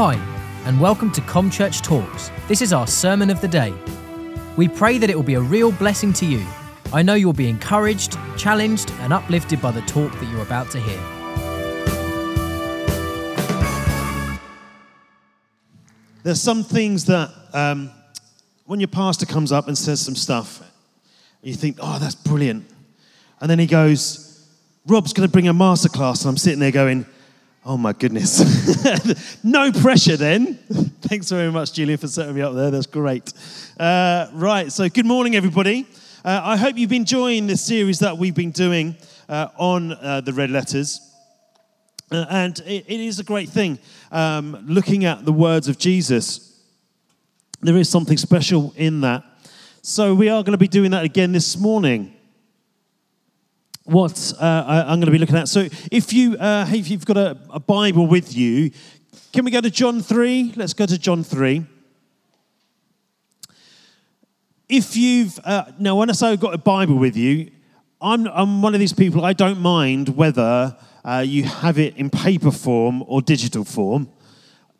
Hi, and welcome to ComChurch Talks. This is our sermon of the day. We pray that it will be a real blessing to you. I know you'll be encouraged, challenged, and uplifted by the talk that you're about to hear. There's some things that um, when your pastor comes up and says some stuff, you think, oh, that's brilliant. And then he goes, Rob's going to bring a masterclass. And I'm sitting there going, oh my goodness. no pressure then. Thanks very much, Julian, for setting me up there. That's great. Uh, right, so good morning, everybody. Uh, I hope you've been enjoying this series that we've been doing uh, on uh, the red letters. Uh, and it, it is a great thing um, looking at the words of Jesus. There is something special in that. So we are going to be doing that again this morning what uh, I, am going to be looking at. So, if you uh, if you've got a, a, Bible with you, can we go to John three? Let's go to John three. If you've uh, now, when I say I've got a Bible with you, I'm I'm one of these people. I don't mind whether uh, you have it in paper form or digital form.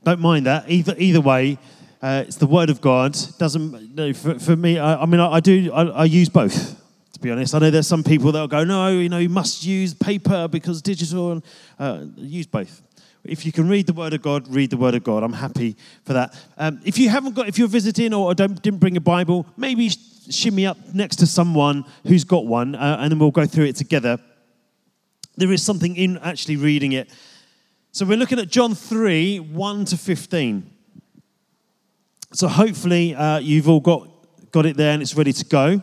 Don't mind that either. Either way, uh, it's the Word of God. Doesn't no, for, for me. I, I mean, I, I do. I, I use both to be honest. I know there's some people that'll go, no, you know, you must use paper because digital, and uh, use both. If you can read the Word of God, read the Word of God. I'm happy for that. Um, if you haven't got, if you're visiting or don't, didn't bring a Bible, maybe shimmy up next to someone who's got one, uh, and then we'll go through it together. There is something in actually reading it. So we're looking at John 3 1 to 15. So hopefully uh, you've all got, got it there and it's ready to go.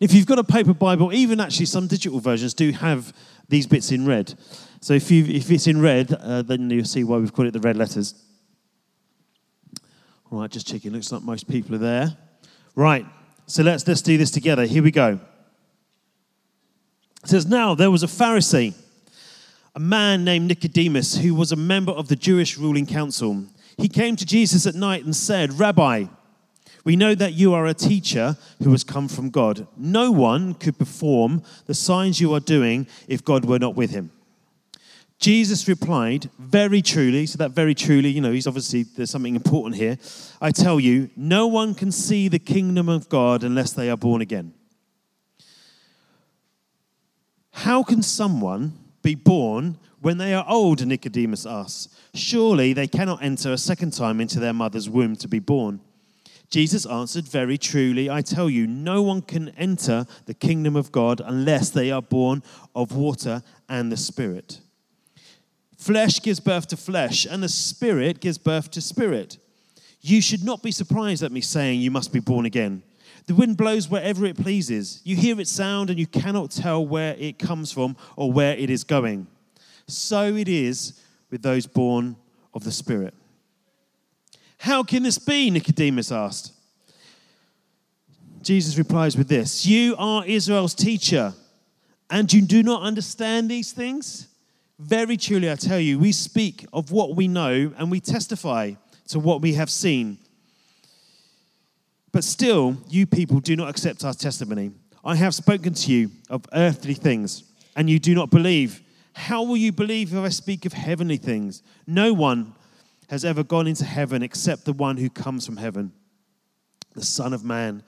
If you've got a paper Bible, even actually some digital versions do have these bits in red. So if, you, if it's in red, uh, then you'll see why we've called it the red letters. All right, just checking. Looks like most people are there. Right, so let's, let's do this together. Here we go. It says, Now there was a Pharisee, a man named Nicodemus, who was a member of the Jewish ruling council. He came to Jesus at night and said, Rabbi, we know that you are a teacher who has come from God. No one could perform the signs you are doing if God were not with him. Jesus replied, Very truly, so that very truly, you know, he's obviously, there's something important here. I tell you, no one can see the kingdom of God unless they are born again. How can someone be born when they are old? Nicodemus asked. Surely they cannot enter a second time into their mother's womb to be born. Jesus answered, Very truly, I tell you, no one can enter the kingdom of God unless they are born of water and the Spirit. Flesh gives birth to flesh, and the Spirit gives birth to spirit. You should not be surprised at me saying, You must be born again. The wind blows wherever it pleases. You hear its sound, and you cannot tell where it comes from or where it is going. So it is with those born of the Spirit. How can this be? Nicodemus asked. Jesus replies with this You are Israel's teacher, and you do not understand these things? Very truly, I tell you, we speak of what we know and we testify to what we have seen. But still, you people do not accept our testimony. I have spoken to you of earthly things, and you do not believe. How will you believe if I speak of heavenly things? No one has ever gone into heaven except the one who comes from heaven, the Son of Man.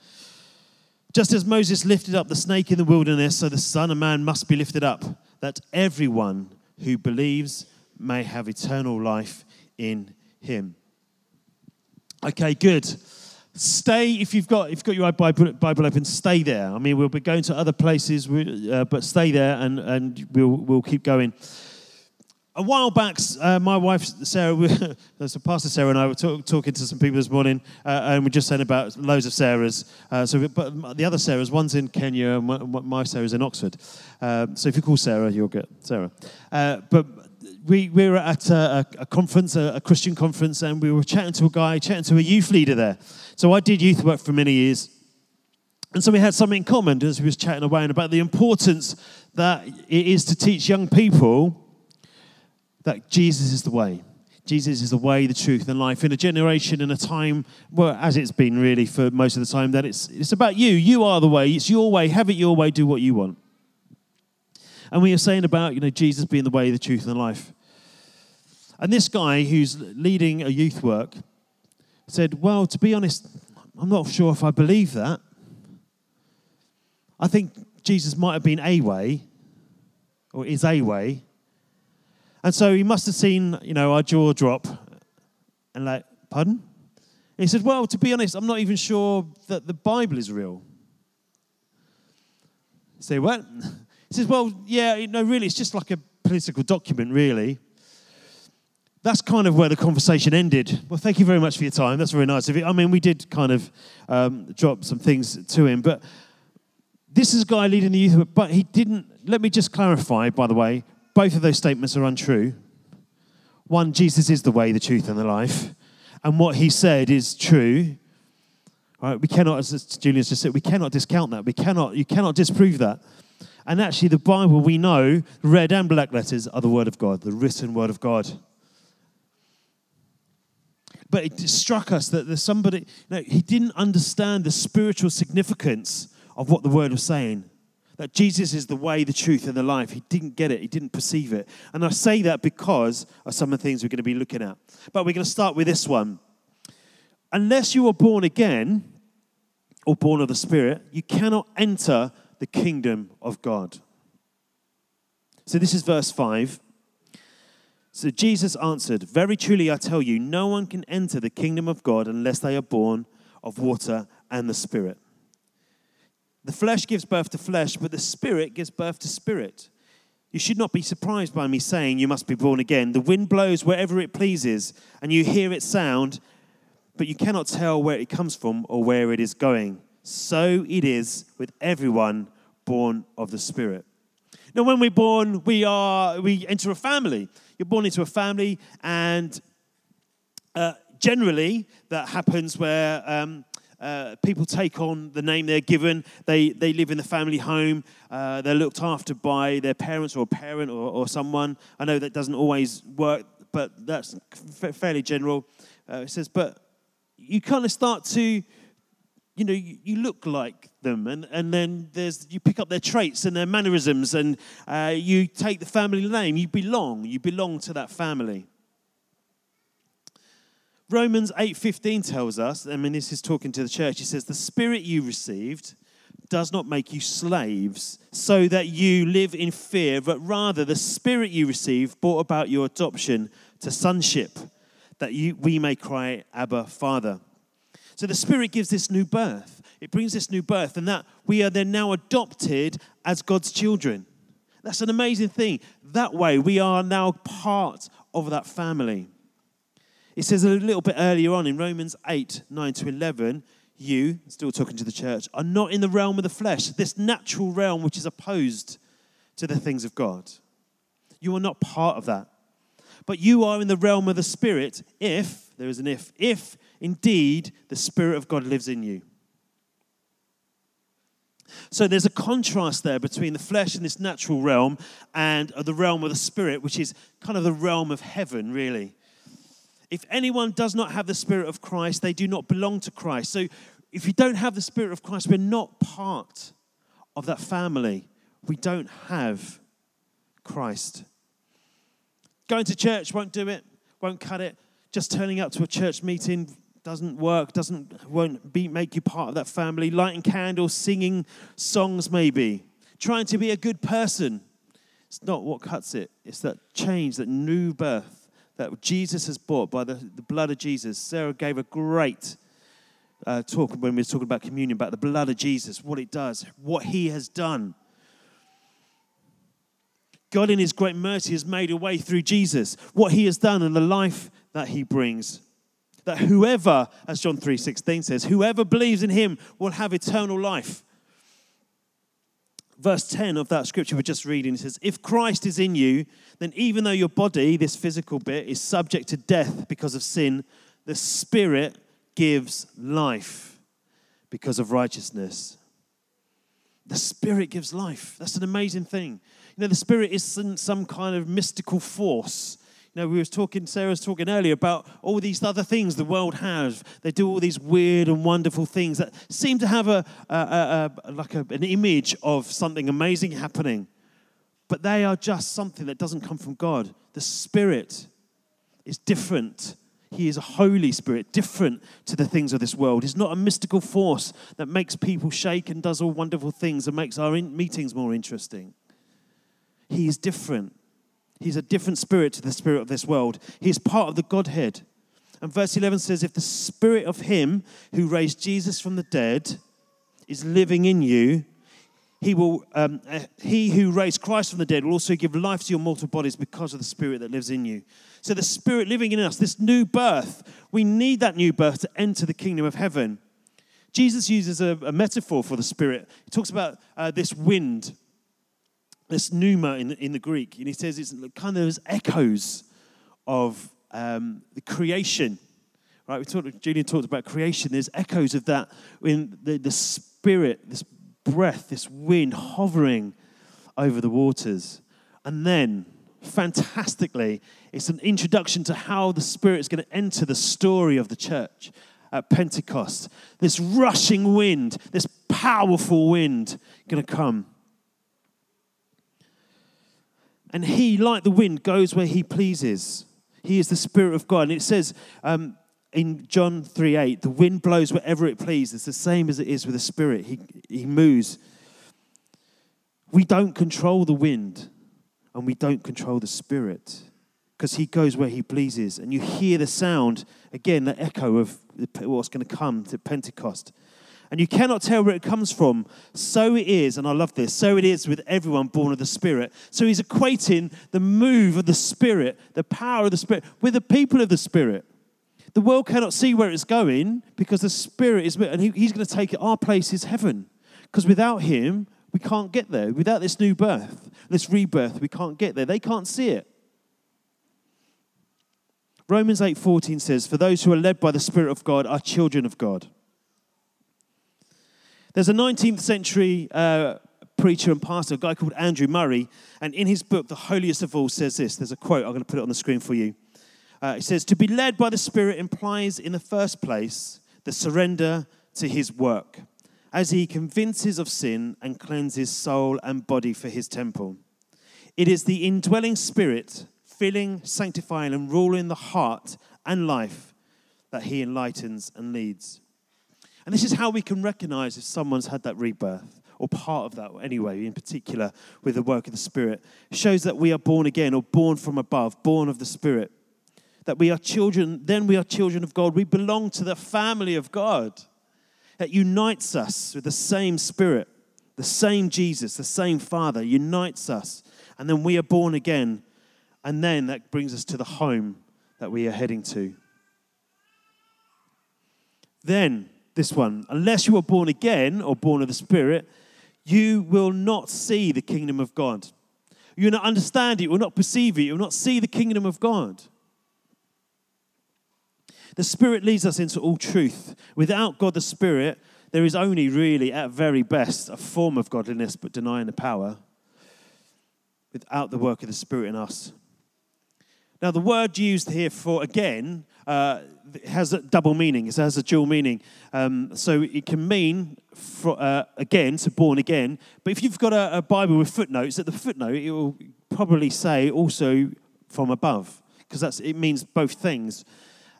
Just as Moses lifted up the snake in the wilderness, so the Son of Man must be lifted up, that everyone who believes may have eternal life in him. Okay, good. Stay if you've got if you've got your Bible, open. Stay there. I mean, we'll be going to other places, uh, but stay there, and and we'll we'll keep going a while back, uh, my wife Sarah, so Pastor Sarah and I were talk, talking to some people this morning, uh, and we're just saying about loads of Sarahs. Uh, so, but the other Sarahs, one's in Kenya, and my, my Sarah's in Oxford. Uh, so, if you call Sarah, you'll get Sarah. Uh, but we, we were at a, a conference, a, a, Christian conference, and we were chatting to a guy, chatting to a youth leader there. So, I did youth work for many years. And so we had something in common as we was chatting away about the importance that it is to teach young people that Jesus is the way. Jesus is the way, the truth, and life. In a generation, in a time, well, as it's been really for most of the time, that it's, it's about you. You are the way. It's your way. Have it your way. Do what you want. And we are saying about, you know, Jesus being the way, the truth, and the life. And this guy who's leading a youth work said, Well, to be honest, I'm not sure if I believe that. I think Jesus might have been a way, or is a way. And so he must have seen, you know, our jaw drop and like, pardon? He said, Well, to be honest, I'm not even sure that the Bible is real. say, what? He says, Well, yeah, no, really, it's just like a political document, really that's kind of where the conversation ended. Well, thank you very much for your time. That's very nice of you. I mean, we did kind of um, drop some things to him, but this is a guy leading the youth, but he didn't. Let me just clarify, by the way, both of those statements are untrue. One, Jesus is the way, the truth, and the life. And what he said is true. Right? We cannot, as Julian's just said, we cannot discount that. We cannot, you cannot disprove that. And actually, the Bible, we know, red and black letters, are the Word of God, the written Word of God. But it struck us that there's somebody, no, he didn't understand the spiritual significance of what the word was saying. That Jesus is the way, the truth, and the life. He didn't get it, he didn't perceive it. And I say that because of some of the things we're going to be looking at. But we're going to start with this one. Unless you are born again, or born of the Spirit, you cannot enter the kingdom of God. So this is verse 5. So Jesus answered, Very truly I tell you, no one can enter the kingdom of God unless they are born of water and the Spirit. The flesh gives birth to flesh, but the Spirit gives birth to spirit. You should not be surprised by me saying you must be born again. The wind blows wherever it pleases, and you hear its sound, but you cannot tell where it comes from or where it is going. So it is with everyone born of the Spirit. Now, when we're born, we are we enter a family. You're born into a family, and uh, generally that happens where um, uh, people take on the name they're given. They, they live in the family home. Uh, they're looked after by their parents or a parent or, or someone. I know that doesn't always work, but that's f- fairly general. Uh, it says, but you kind of start to you know, you, you, look like them, and, and then there's you pick up their traits and their mannerisms, and uh, you take the family name. You belong. You belong to that family. Romans 8:15 tells us, I mean, this is talking to the church. He says, "The spirit you received does not make you slaves, so that you live in fear, but rather the spirit you received brought about your adoption to sonship, that you, we may cry, Abba, Father." So the Spirit gives this new birth. It brings this new birth, and that we are then now adopted as God's children. That's an amazing thing. That way, we are now part of that family. It says a little bit earlier on in Romans 8 9 to 11, you, still talking to the church, are not in the realm of the flesh, this natural realm which is opposed to the things of God. You are not part of that. But you are in the realm of the Spirit if, there is an if, if indeed the Spirit of God lives in you. So there's a contrast there between the flesh in this natural realm and the realm of the Spirit, which is kind of the realm of heaven, really. If anyone does not have the Spirit of Christ, they do not belong to Christ. So if you don't have the Spirit of Christ, we're not part of that family. We don't have Christ. Going to church won't do it, won't cut it. Just turning up to a church meeting doesn't work, doesn't won't be make you part of that family. Lighting candles, singing songs, maybe. Trying to be a good person. It's not what cuts it. It's that change, that new birth that Jesus has bought by the, the blood of Jesus. Sarah gave a great uh, talk when we were talking about communion, about the blood of Jesus, what it does, what he has done. God, in his great mercy, has made a way through Jesus, what he has done and the life that he brings that whoever, as John 3:16 says, whoever believes in him will have eternal life. Verse 10 of that scripture we're just reading it says, If Christ is in you, then even though your body, this physical bit, is subject to death because of sin, the Spirit gives life because of righteousness. The Spirit gives life. That's an amazing thing. You know, the Spirit isn't some kind of mystical force we was talking, Sarah was talking earlier about all these other things the world has. They do all these weird and wonderful things that seem to have a, a, a, a like an image of something amazing happening. But they are just something that doesn't come from God. The Spirit is different. He is a Holy Spirit, different to the things of this world. He's not a mystical force that makes people shake and does all wonderful things and makes our in- meetings more interesting. He is different. He's a different spirit to the spirit of this world. He is part of the Godhead. And verse 11 says, If the spirit of him who raised Jesus from the dead is living in you, he, will, um, uh, he who raised Christ from the dead will also give life to your mortal bodies because of the spirit that lives in you. So, the spirit living in us, this new birth, we need that new birth to enter the kingdom of heaven. Jesus uses a, a metaphor for the spirit. He talks about uh, this wind this pneuma in the, in the Greek, and he says it's kind of echoes of um, the creation. Right, we talked. Julian talked about creation. There's echoes of that in the, the spirit, this breath, this wind hovering over the waters, and then fantastically, it's an introduction to how the Spirit is going to enter the story of the church at Pentecost. This rushing wind, this powerful wind, going to come and he, like the wind, goes where he pleases. He is the Spirit of God. And it says um, in John 3 8, the wind blows wherever it pleases. It's the same as it is with the Spirit. He, he moves. We don't control the wind, and we don't control the Spirit because he goes where he pleases. And you hear the sound, again, the echo of what's going to come to Pentecost and you cannot tell where it comes from. So it is, and I love this, so it is with everyone born of the Spirit. So he's equating the move of the Spirit, the power of the Spirit, with the people of the Spirit. The world cannot see where it's going because the Spirit is, and he, he's going to take it. Our place is heaven. Because without him, we can't get there. Without this new birth, this rebirth, we can't get there. They can't see it. Romans 8:14 says, "For those who are led by the Spirit of God are children of God." There's a 19th century uh, preacher and pastor, a guy called Andrew Murray, and in his book, The Holiest of All, says this. There's a quote, I'm going to put it on the screen for you. Uh, it says, To be led by the Spirit implies, in the first place, the surrender to his work, as he convinces of sin and cleanses soul and body for his temple. It is the indwelling Spirit, filling, sanctifying, and ruling the heart and life that he enlightens and leads. And this is how we can recognize if someone's had that rebirth, or part of that anyway, in particular with the work of the Spirit. It shows that we are born again, or born from above, born of the Spirit. That we are children, then we are children of God. We belong to the family of God that unites us with the same Spirit, the same Jesus, the same Father, unites us. And then we are born again. And then that brings us to the home that we are heading to. Then this one. Unless you are born again or born of the Spirit, you will not see the kingdom of God. You will not understand it, you will not perceive it, you will not see the kingdom of God. The Spirit leads us into all truth. Without God the Spirit, there is only really, at very best, a form of godliness, but denying the power. Without the work of the Spirit in us. Now, the word used here for again uh, has a double meaning. It has a dual meaning. Um, so it can mean for, uh, again, to born again. But if you've got a, a, Bible with footnotes, at the footnote it will probably say also from above, because that's it means both things.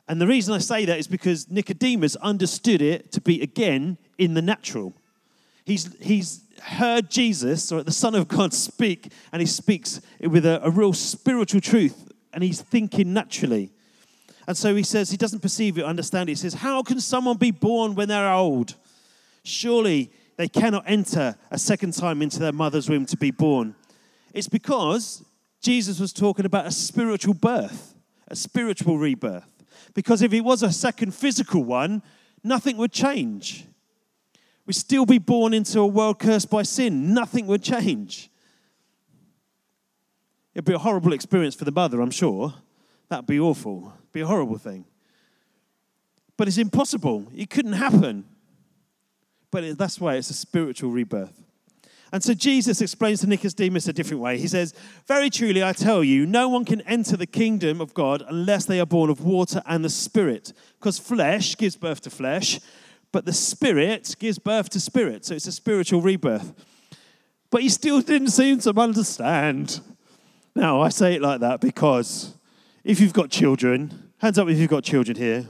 And the reason I say that is because Nicodemus understood it to be again in the natural. He's, he's heard Jesus, or the Son of God, speak, and he speaks with a, a real spiritual truth, and he's thinking naturally. And so he says he doesn't perceive it, understand it. He says, How can someone be born when they're old? Surely they cannot enter a second time into their mother's womb to be born. It's because Jesus was talking about a spiritual birth, a spiritual rebirth. Because if it was a second physical one, nothing would change. We'd still be born into a world cursed by sin. Nothing would change. It'd be a horrible experience for the mother, I'm sure. That'd be awful be a horrible thing. But it's impossible. It couldn't happen. But that's why it's a spiritual rebirth. And so Jesus explains to Nicodemus a different way. He says, Very truly, I tell you, no one can enter the kingdom of God unless they are born of water and the Spirit. Because flesh gives birth to flesh, but the Spirit gives birth to spirit. So it's a spiritual rebirth. But he still didn't seem to understand. Now, I say it like that because if you've got children, hands up if you've got children here.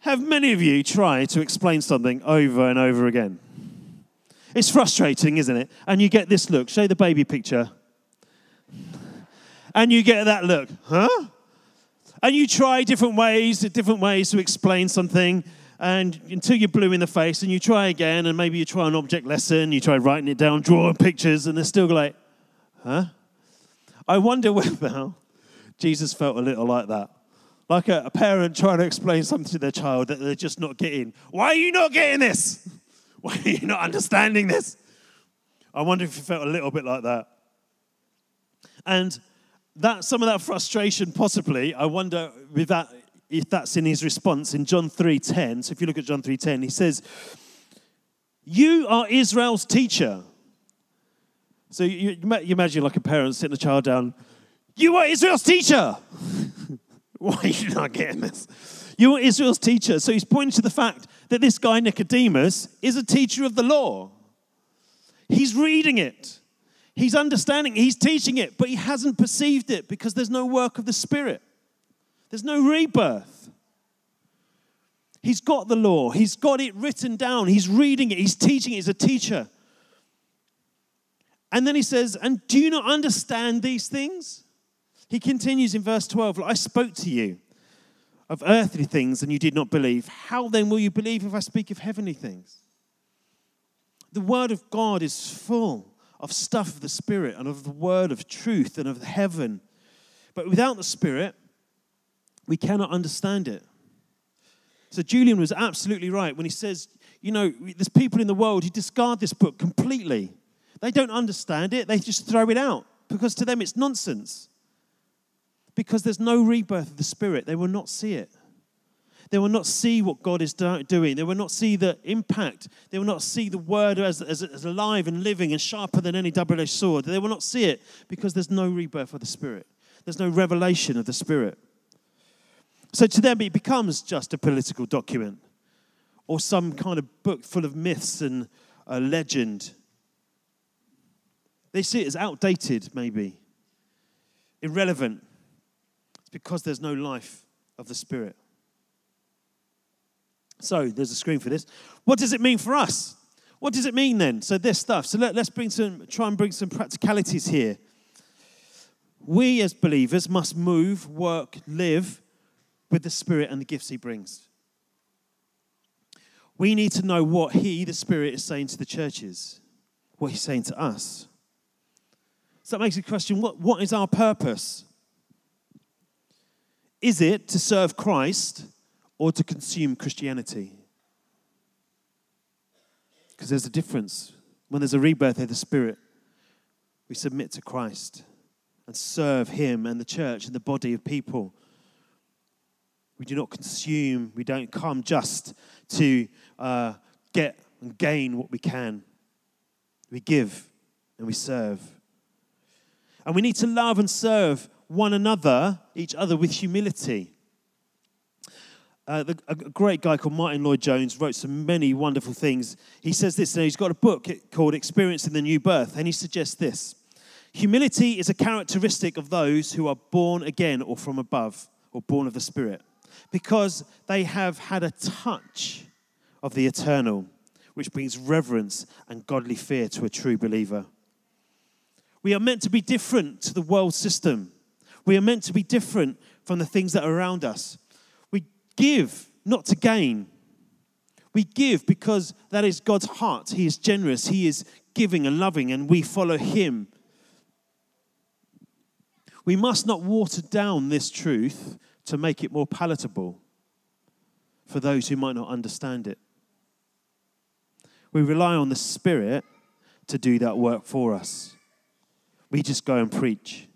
Have many of you tried to explain something over and over again? It's frustrating, isn't it? And you get this look. Show the baby picture. And you get that look, huh? And you try different ways, different ways to explain something, and until you're blue in the face, and you try again, and maybe you try an object lesson, you try writing it down, drawing pictures, and they're still like, huh? I wonder whether Jesus felt a little like that. Like a, a parent trying to explain something to their child that they're just not getting. Why are you not getting this? Why are you not understanding this? I wonder if he felt a little bit like that. And that some of that frustration, possibly, I wonder with that if that's in his response in John 3:10. So if you look at John 3:10, he says, You are Israel's teacher. So you, you imagine like a parent sitting a child down, You are Israel's teacher. Why are you not getting this? You are Israel's teacher. So he's pointing to the fact that this guy, Nicodemus, is a teacher of the law. He's reading it, he's understanding, he's teaching it, but he hasn't perceived it because there's no work of the Spirit, there's no rebirth. He's got the law, he's got it written down, he's reading it, he's teaching it, he's a teacher. And then he says, And do you not understand these things? He continues in verse 12 I spoke to you of earthly things and you did not believe. How then will you believe if I speak of heavenly things? The word of God is full of stuff of the Spirit and of the word of truth and of heaven. But without the Spirit, we cannot understand it. So Julian was absolutely right when he says, you know, there's people in the world who discard this book completely. They don't understand it, they just throw it out because to them it's nonsense because there's no rebirth of the Spirit. They will not see it. They will not see what God is doing. They will not see the impact. They will not see the word as, as, as alive and living and sharper than any double edged sword. They will not see it because there's no rebirth of the Spirit. There's no revelation of the Spirit. So to them, it becomes just a political document or some kind of book full of myths and a legend. They see it as outdated, maybe, irrelevant because there's no life of the Spirit. So there's a screen for this. What does it mean for us? What does it mean then? So this stuff. So let, us bring some, try and bring some practicalities here. We as believers must move, work, live with the Spirit and the gifts He brings. We need to know what He, the Spirit, is saying to the churches, what He's saying to us. So that makes a question what, what is our purpose? Is it to serve Christ or to consume Christianity? Because there's a difference. When there's a rebirth of the Spirit, we submit to Christ and serve Him and the church and the body of people. We do not consume, we don't come just to uh, get and gain what we can. We give and we serve. And we need to love and serve one another, each other, with humility. Uh, the, a great guy called Martyn Lloyd-Jones wrote some many wonderful things. He says this, and he's got a book called Experiencing the New Birth, and he suggests this Humility is a characteristic of those who are born again or from above, or born of the Spirit, because they have had a touch of the eternal, which brings reverence and godly fear to a true believer. We are meant to be different to the world system. We are meant to be different from the things that are around us. We give not to gain. We give because that is God's heart. He is generous, He is giving and loving, and we follow Him. We must not water down this truth to make it more palatable for those who might not understand it. We rely on the Spirit to do that work for us. We just go and preach.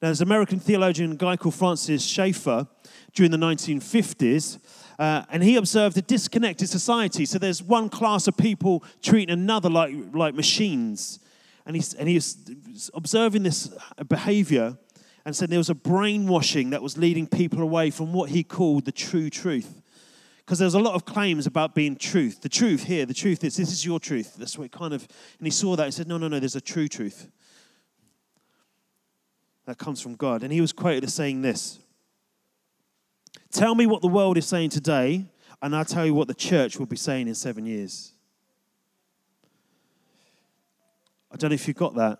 There's an American theologian, a guy called Francis Schaeffer, during the 1950s, uh, and he observed a disconnected society. So there's one class of people treating another like, like machines. And, he's, and he was observing this behavior and said there was a brainwashing that was leading people away from what he called the true truth. Because there's a lot of claims about being truth. The truth here, the truth is, this is your truth. That's what kind of, and he saw that. He said, no, no, no, there's a true truth. That comes from God. And he was quoted as saying this Tell me what the world is saying today, and I'll tell you what the church will be saying in seven years. I don't know if you got that.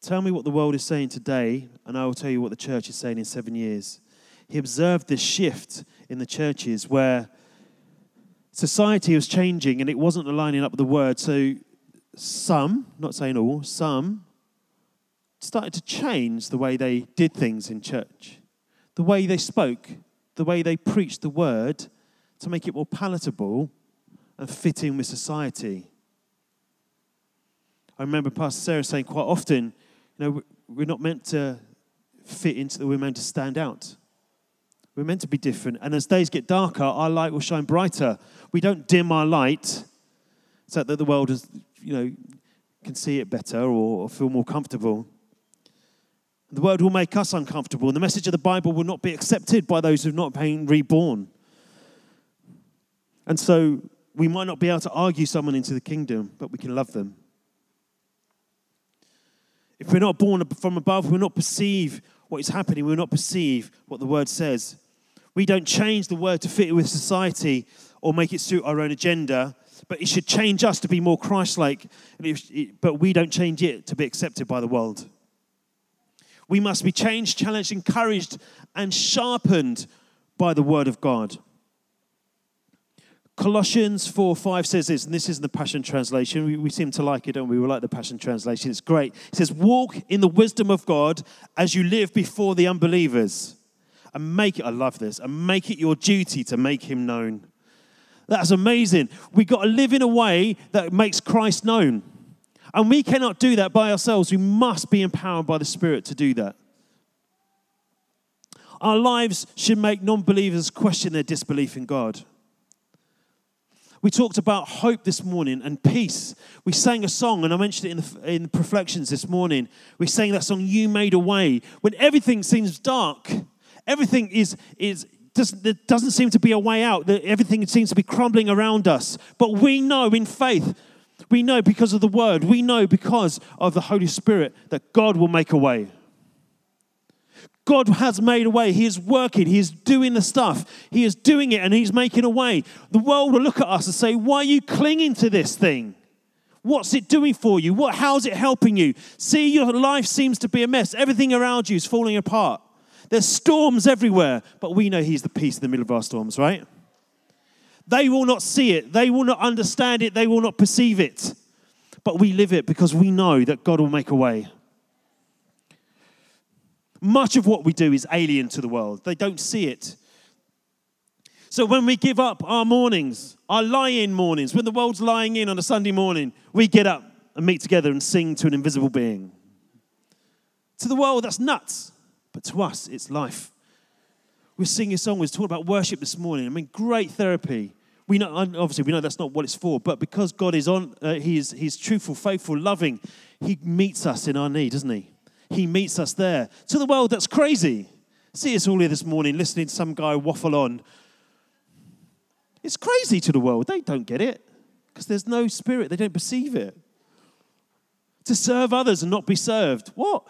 Tell me what the world is saying today, and I will tell you what the church is saying in seven years. He observed this shift in the churches where society was changing and it wasn't aligning up with the word. So some, not saying all, some started to change the way they did things in church, the way they spoke, the way they preached the word to make it more palatable and fit in with society. I remember Pastor Sarah saying quite often, you know, we're not meant to fit into the, we're meant to stand out. We're meant to be different. And as days get darker, our light will shine brighter. We don't dim our light so that the world is, you know, can see it better or, or feel more comfortable. The word will make us uncomfortable, and the message of the Bible will not be accepted by those who've not been reborn. And so we might not be able to argue someone into the kingdom, but we can love them. If we're not born from above, we'll not perceive what is happening, we'll not perceive what the word says. We don't change the word to fit with society or make it suit our own agenda, but it should change us to be more Christ like. But we don't change it to be accepted by the world. We must be changed, challenged, encouraged, and sharpened by the word of God. Colossians 4 5 says this, and this is the Passion Translation. We, we, seem to like it, don't we? We like the Passion Translation. It's great. It says, Walk in the wisdom of God as you live before the unbelievers and make it, I love this, and make it your duty to make him known. That's amazing. We've got to live in a way that makes Christ known. And we cannot do that by ourselves. We must be empowered by the Spirit to do that. Our lives should make non believers question their disbelief in God. We talked about hope this morning and peace. We sang a song, and I mentioned it in the, in reflections this morning. We sang that song, You Made a Way. When everything seems dark, Everything is, is doesn't, there doesn't seem to be a way out. Everything seems to be crumbling around us. But we know in faith, we know because of the word, we know because of the Holy Spirit that God will make a way. God has made a way. He is working. He is doing the stuff. He is doing it and He's making a way. The world will look at us and say, Why are you clinging to this thing? What's it doing for you? What, how's it helping you? See, your life seems to be a mess. Everything around you is falling apart. There's storms everywhere, but we know He's the peace in the middle of our storms, right? They will not see it, they will not understand it, they will not perceive it. But we live it because we know that God will make a way. Much of what we do is alien to the world, they don't see it. So when we give up our mornings, our lie in mornings, when the world's lying in on a Sunday morning, we get up and meet together and sing to an invisible being. To the world, that's nuts. But to us, it's life. We're singing a song, we're talking about worship this morning. I mean, great therapy. We know, obviously, we know that's not what it's for, but because God is on, uh, he is, He's truthful, faithful, loving, He meets us in our need, doesn't He? He meets us there. To the world, that's crazy. See us all here this morning listening to some guy waffle on. It's crazy to the world. They don't get it because there's no spirit, they don't perceive it. To serve others and not be served. What?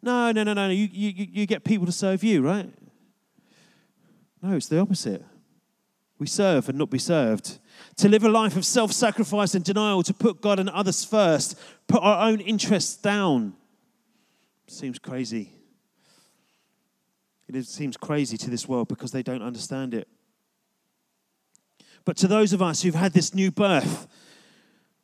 No, no, no, no. You, you, you get people to serve you, right? No, it's the opposite. We serve and not be served. To live a life of self sacrifice and denial, to put God and others first, put our own interests down. Seems crazy. It seems crazy to this world because they don't understand it. But to those of us who've had this new birth,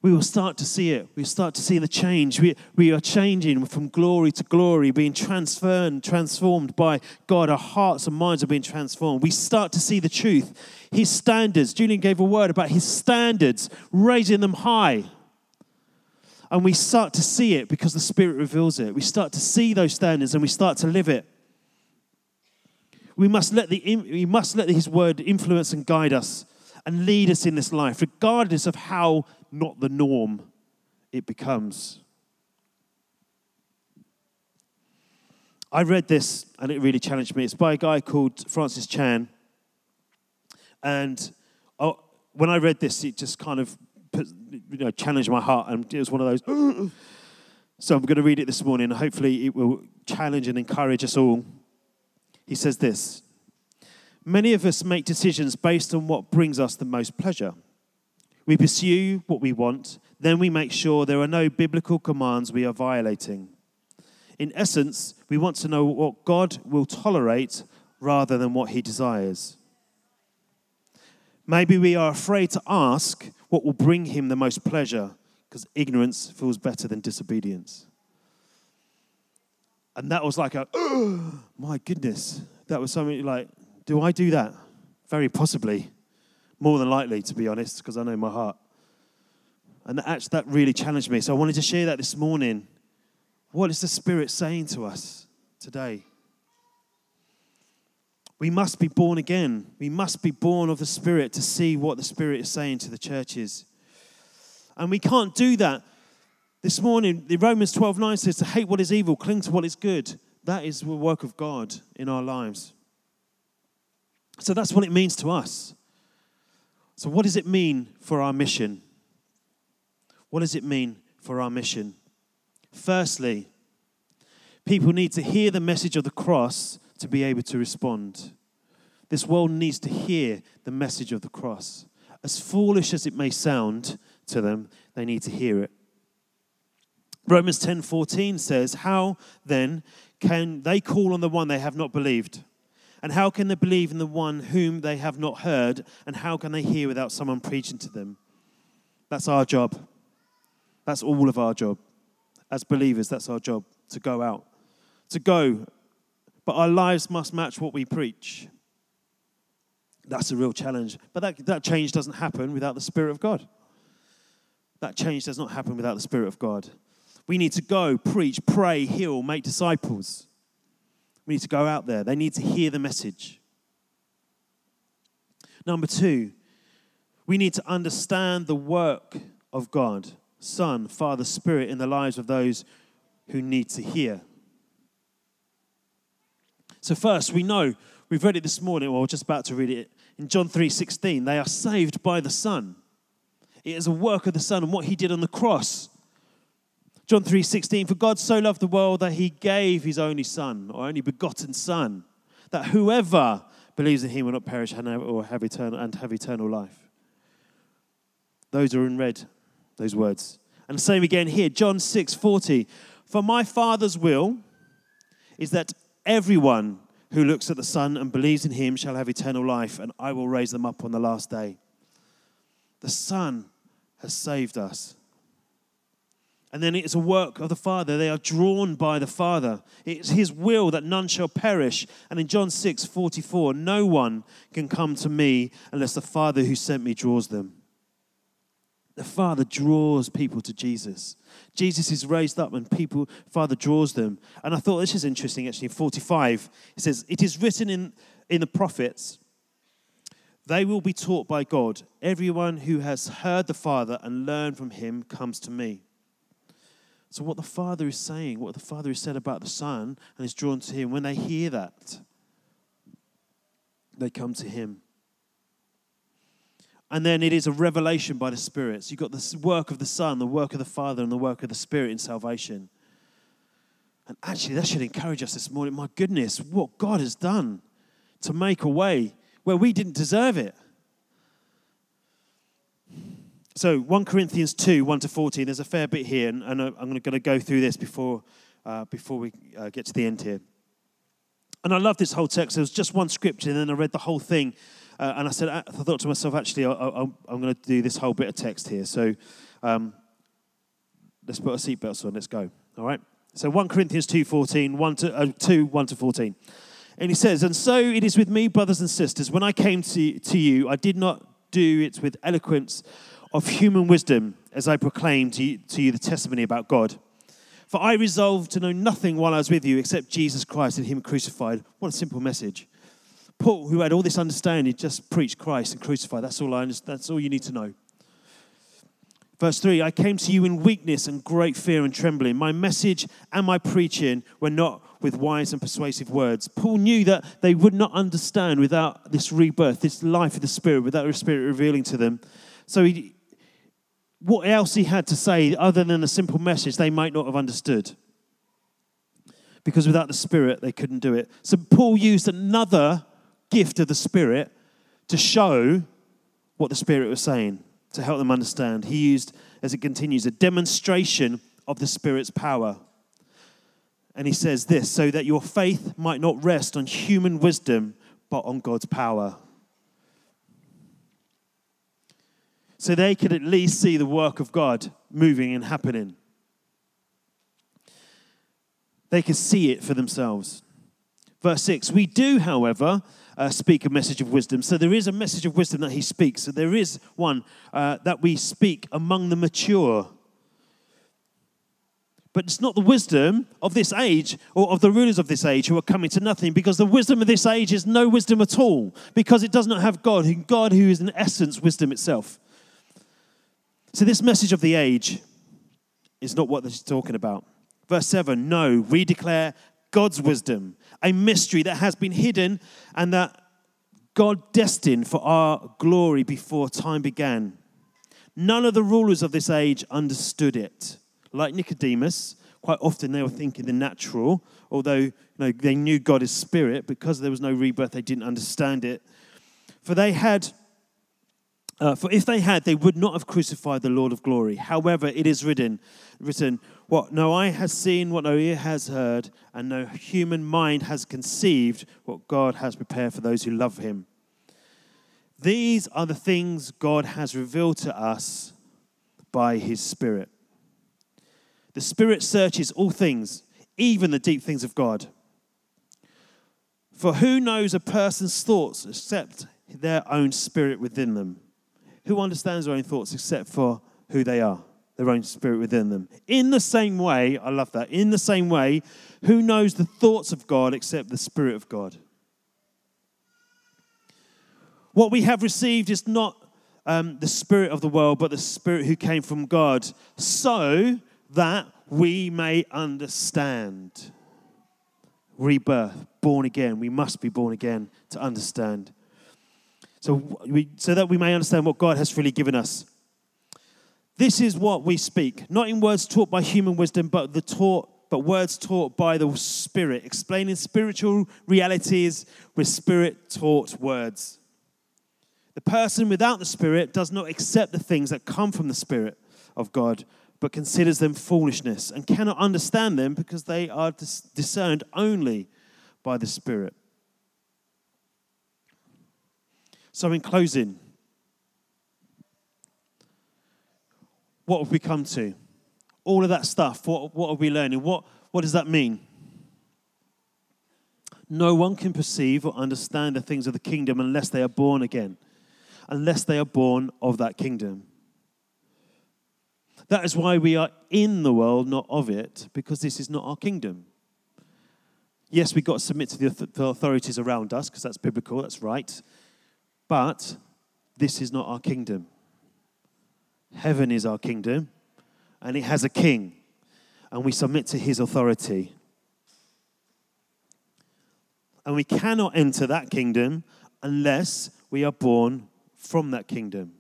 we will start to see it. We start to see the change. We, we are changing from glory to glory, being transferred, transformed by God. Our hearts and minds are being transformed. We start to see the truth. His standards, Julian gave a word about his standards, raising them high. And we start to see it because the Spirit reveals it. We start to see those standards and we start to live it. We must let, the, we must let His word influence and guide us and lead us in this life, regardless of how not the norm it becomes. I read this and it really challenged me. It's by a guy called Francis Chan. And oh, when I read this, it just kind of put, you know, challenged my heart. And it was one of those. So I'm going to read it this morning. Hopefully, it will challenge and encourage us all. He says this Many of us make decisions based on what brings us the most pleasure. We pursue what we want, then we make sure there are no biblical commands we are violating. In essence, we want to know what God will tolerate rather than what he desires. Maybe we are afraid to ask what will bring him the most pleasure because ignorance feels better than disobedience. And that was like a, oh, my goodness. That was something like, do I do that? Very possibly. More than likely, to be honest, because I know my heart. And that, actually, that really challenged me. So I wanted to share that this morning. What is the Spirit saying to us today? We must be born again. We must be born of the Spirit to see what the Spirit is saying to the churches. And we can't do that. This morning, the Romans 12 9 says to hate what is evil, cling to what is good. That is the work of God in our lives. So that's what it means to us. So, what does it mean for our mission? What does it mean for our mission? Firstly, people need to hear the message of the cross to be able to respond. This world needs to hear the message of the cross. As foolish as it may sound to them, they need to hear it. Romans 10:14 says, "How then can they call on the one they have not believed?" And how can they believe in the one whom they have not heard? And how can they hear without someone preaching to them? That's our job. That's all of our job. As believers, that's our job to go out, to go. But our lives must match what we preach. That's a real challenge. But that, that change doesn't happen without the Spirit of God. That change does not happen without the Spirit of God. We need to go, preach, pray, heal, make disciples. We need to go out there. They need to hear the message. Number two, we need to understand the work of God, Son, Father, Spirit in the lives of those who need to hear. So first, we know, we've read it this morning, or we're just about to read it in John 3:16, they are saved by the Son. It is a work of the Son and what he did on the cross. John 3:16 For God so loved the world that he gave his only son or only begotten son that whoever believes in him will not perish or have eternal and have eternal life. Those are in red those words. And the same again here John 6:40 For my father's will is that everyone who looks at the son and believes in him shall have eternal life and I will raise them up on the last day. The son has saved us. And then it's a work of the Father. They are drawn by the Father. It's His will that none shall perish. And in John 6 44, no one can come to me unless the Father who sent me draws them. The Father draws people to Jesus. Jesus is raised up and people, Father draws them. And I thought this is interesting actually. In 45, it says, It is written in, in the prophets, they will be taught by God. Everyone who has heard the Father and learned from him comes to me. So, what the Father is saying, what the Father has said about the Son, and is drawn to Him, when they hear that, they come to Him. And then it is a revelation by the Spirit. So, you've got the work of the Son, the work of the Father, and the work of the Spirit in salvation. And actually, that should encourage us this morning. My goodness, what God has done to make a way where we didn't deserve it. So 1 Corinthians 2, 1 to 14, there's a fair bit here, and, and I'm going to go through this before, uh, before we uh, get to the end here. And I love this whole text. There was just one scripture, and then I read the whole thing. Uh, and I said, I thought to myself, actually, I, am going to do this whole bit of text here. So um, let's put our seatbelts on. Let's go. All right. So 1 Corinthians 2, 14, 1 to, uh, 2, 1 to 14. And he says, And so it is with me, brothers and sisters. When I came to, to you, I did not do it with eloquence of human wisdom as I proclaim to you, to you the testimony about God. For I resolved to know nothing while I was with you except Jesus Christ and Him crucified. What a simple message. Paul, who had all this understanding, just preached Christ and crucified. That's all I understand. That's all you need to know. Verse 3 I came to you in weakness and great fear and trembling. My message and my preaching were not with wise and persuasive words. Paul knew that they would not understand without this rebirth, this life of the Spirit, without the Spirit revealing to them. So he, what else he had to say other than a simple message they might not have understood. Because without the Spirit, they couldn't do it. So Paul used another gift of the Spirit to show what the Spirit was saying, to help them understand. He used, as it continues, a demonstration of the Spirit's power. And he says this so that your faith might not rest on human wisdom, but on God's power. So they could at least see the work of God moving and happening. They could see it for themselves. Verse 6 We do, however, uh, speak a message of wisdom. So there is a message of wisdom that he speaks. So there is one uh, that we speak among the mature. But it's not the wisdom of this age or of the rulers of this age who are coming to nothing because the wisdom of this age is no wisdom at all because it does not have God, God who is in essence wisdom itself. So, this message of the age is not what this is talking about. Verse 7 No, we declare God's wisdom, a mystery that has been hidden and that God destined for our glory before time began. None of the rulers of this age understood it. Like Nicodemus, quite often they were thinking the natural, although you know, they knew God is spirit, because there was no rebirth, they didn't understand it. For they had uh, for if they had, they would not have crucified the Lord of glory. However, it is written, written, what no eye has seen, what no ear has heard, and no human mind has conceived what God has prepared for those who love him. These are the things God has revealed to us by his Spirit. The Spirit searches all things, even the deep things of God. For who knows a person's thoughts except their own spirit within them? Who understands their own thoughts except for who they are, their own spirit within them. In the same way, I love that, in the same way, who knows the thoughts of God except the Spirit of God? What we have received is not um, the Spirit of the world, but the Spirit who came from God, so that we may understand. Rebirth, born again. We must be born again to understand so, we, so that we may understand what God has freely given us. This is what we speak, not in words taught by human wisdom, but the taught, but words taught by the Spirit, explaining spiritual realities with Spirit-taught words. The person without the Spirit does not accept the things that come from the Spirit of God, but considers them foolishness and cannot understand them because they are discerned only by the Spirit. So, in closing, what have we come to? All of that stuff, what, what are we learning? What, what does that mean? No one can perceive or understand the things of the kingdom unless they are born again, unless they are born of that kingdom. That is why we are in the world, not of it, because this is not our kingdom. Yes, we've got to submit to the authorities around us, because that's biblical, that's right. But this is not our kingdom. Heaven is our kingdom, and it has a king, and we submit to his authority. And we cannot enter that kingdom unless we are born from that kingdom.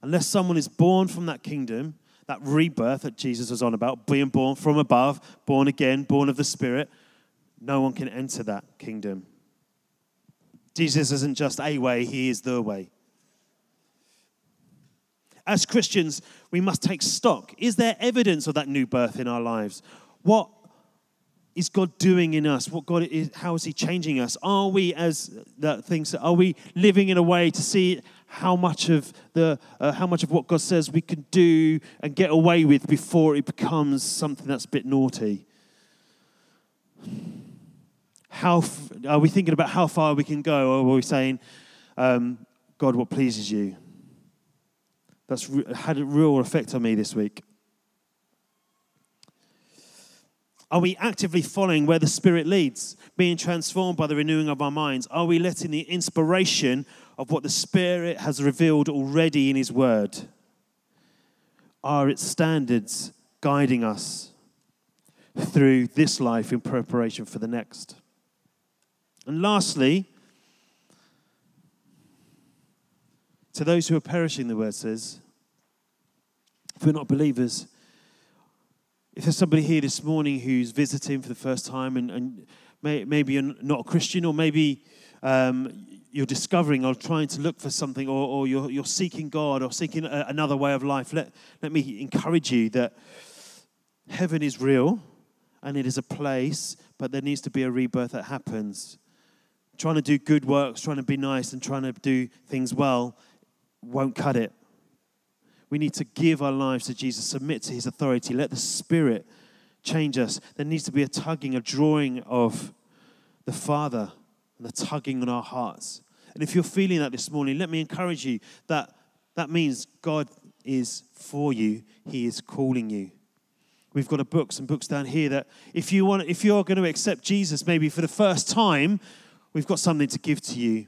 Unless someone is born from that kingdom, that rebirth that Jesus was on about, being born from above, born again, born of the Spirit, no one can enter that kingdom. Jesus isn't just a way, he is the way. As Christians, we must take stock. Is there evidence of that new birth in our lives? What is God doing in us? What God is, how is He changing us? Are we, as that things, are we living in a way to see how much of the, uh, how much of what God says we can do and get away with before it becomes something that's a bit naughty? How are we thinking about how far we can go, or are we saying, um, God, what pleases you? That's re- had a real effect on me this week. Are we actively following where the Spirit leads, being transformed by the renewing of our minds? Are we letting the inspiration of what the Spirit has revealed already in His Word? Are its standards guiding us through this life in preparation for the next? And lastly, to those who are perishing, the word says, if we're not believers, if there's somebody here this morning who's visiting for the first time and, and may, maybe you're not a Christian or maybe um, you're discovering or trying to look for something or, or you're, you're seeking God or seeking a, another way of life, let, let me encourage you that heaven is real and it is a place, but there needs to be a rebirth that happens. Trying to do good works, trying to be nice, and trying to do things well won't cut it. We need to give our lives to Jesus, submit to his authority, let the Spirit change us. There needs to be a tugging, a drawing of the Father and the tugging on our hearts. And if you're feeling that this morning, let me encourage you that that means God is for you, He is calling you. We've got a book, some books down here that if you want, if you're going to accept Jesus, maybe for the first time, we've got something to give to you.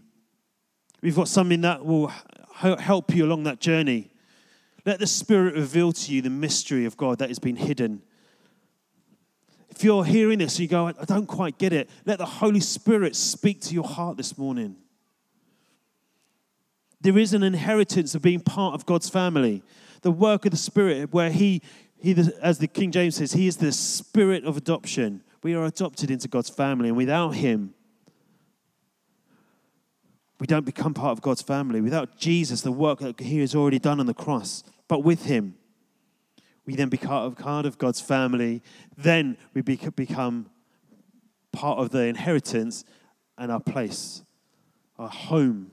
We've got something that will help you along that journey. Let the Spirit reveal to you the mystery of God that has been hidden. If you're hearing this and you go, I don't quite get it, let the Holy Spirit speak to your heart this morning. There is an inheritance of being part of God's family. The work of the Spirit, where He, he as the King James says, He is the Spirit of adoption. We are adopted into God's family, and without Him, we don't become part of God's family. Without Jesus, the work that He has already done on the cross, but with Him, we then become part of God's family. Then we become part of the inheritance, and our place, our home,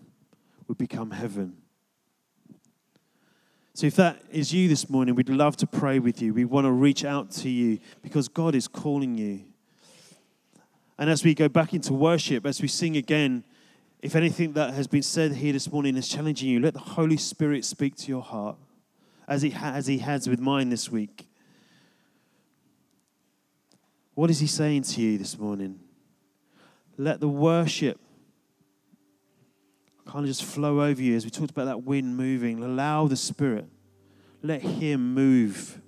would become heaven. So, if that is you this morning, we'd love to pray with you. We want to reach out to you because God is calling you. And as we go back into worship, as we sing again, if anything that has been said here this morning is challenging you, let the Holy Spirit speak to your heart as he, ha- as he has with mine this week. What is he saying to you this morning? Let the worship kind of just flow over you as we talked about that wind moving. Allow the Spirit. Let Him move.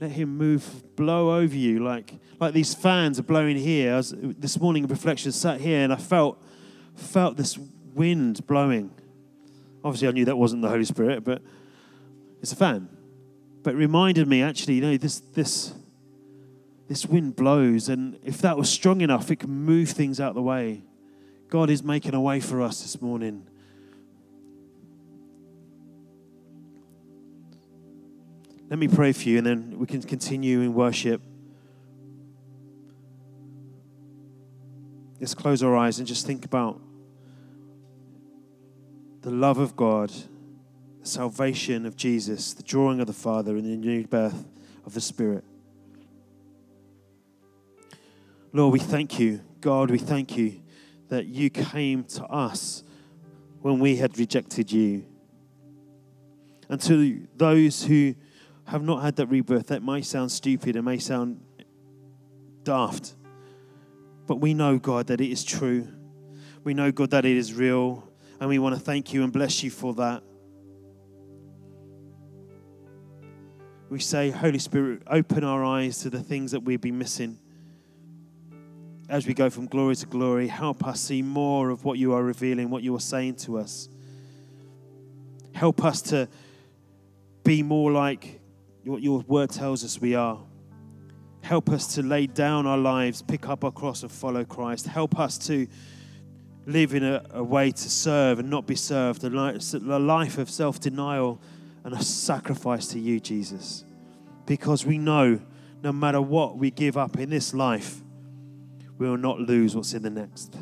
Let Him move, blow over you like, like these fans are blowing here. Was, this morning, reflection sat here and I felt, felt this wind blowing. Obviously, I knew that wasn't the Holy Spirit, but it's a fan. But it reminded me actually, you know, this, this, this wind blows, and if that was strong enough, it can move things out of the way. God is making a way for us this morning. Let me pray for you, and then we can continue in worship. Let's close our eyes and just think about the love of God, the salvation of Jesus, the drawing of the Father, and the new birth of the Spirit. Lord, we thank you. God, we thank you that you came to us when we had rejected you. And to those who have not had that rebirth, that may sound stupid, it may sound daft, but we know, God, that it is true. We know, God, that it is real. And we want to thank you and bless you for that. We say, Holy Spirit, open our eyes to the things that we've been missing. As we go from glory to glory, help us see more of what you are revealing, what you are saying to us. Help us to be more like what your word tells us we are. Help us to lay down our lives, pick up our cross, and follow Christ. Help us to live in a, a way to serve and not be served, a life of self denial and a sacrifice to you, Jesus. Because we know no matter what we give up in this life, we will not lose what's in the next.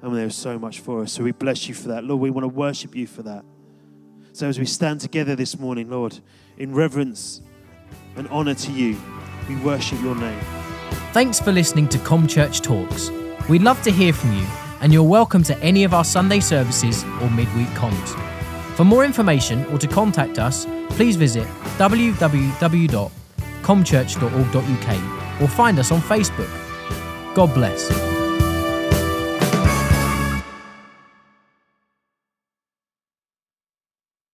And there's so much for us. So we bless you for that. Lord, we want to worship you for that. So as we stand together this morning, Lord, in reverence and honor to you, we worship your name. Thanks for listening to Com Church Talks. We'd love to hear from you and you're welcome to any of our Sunday services or midweek comms. For more information or to contact us, please visit www.comchurch.org.uk or find us on Facebook. God bless.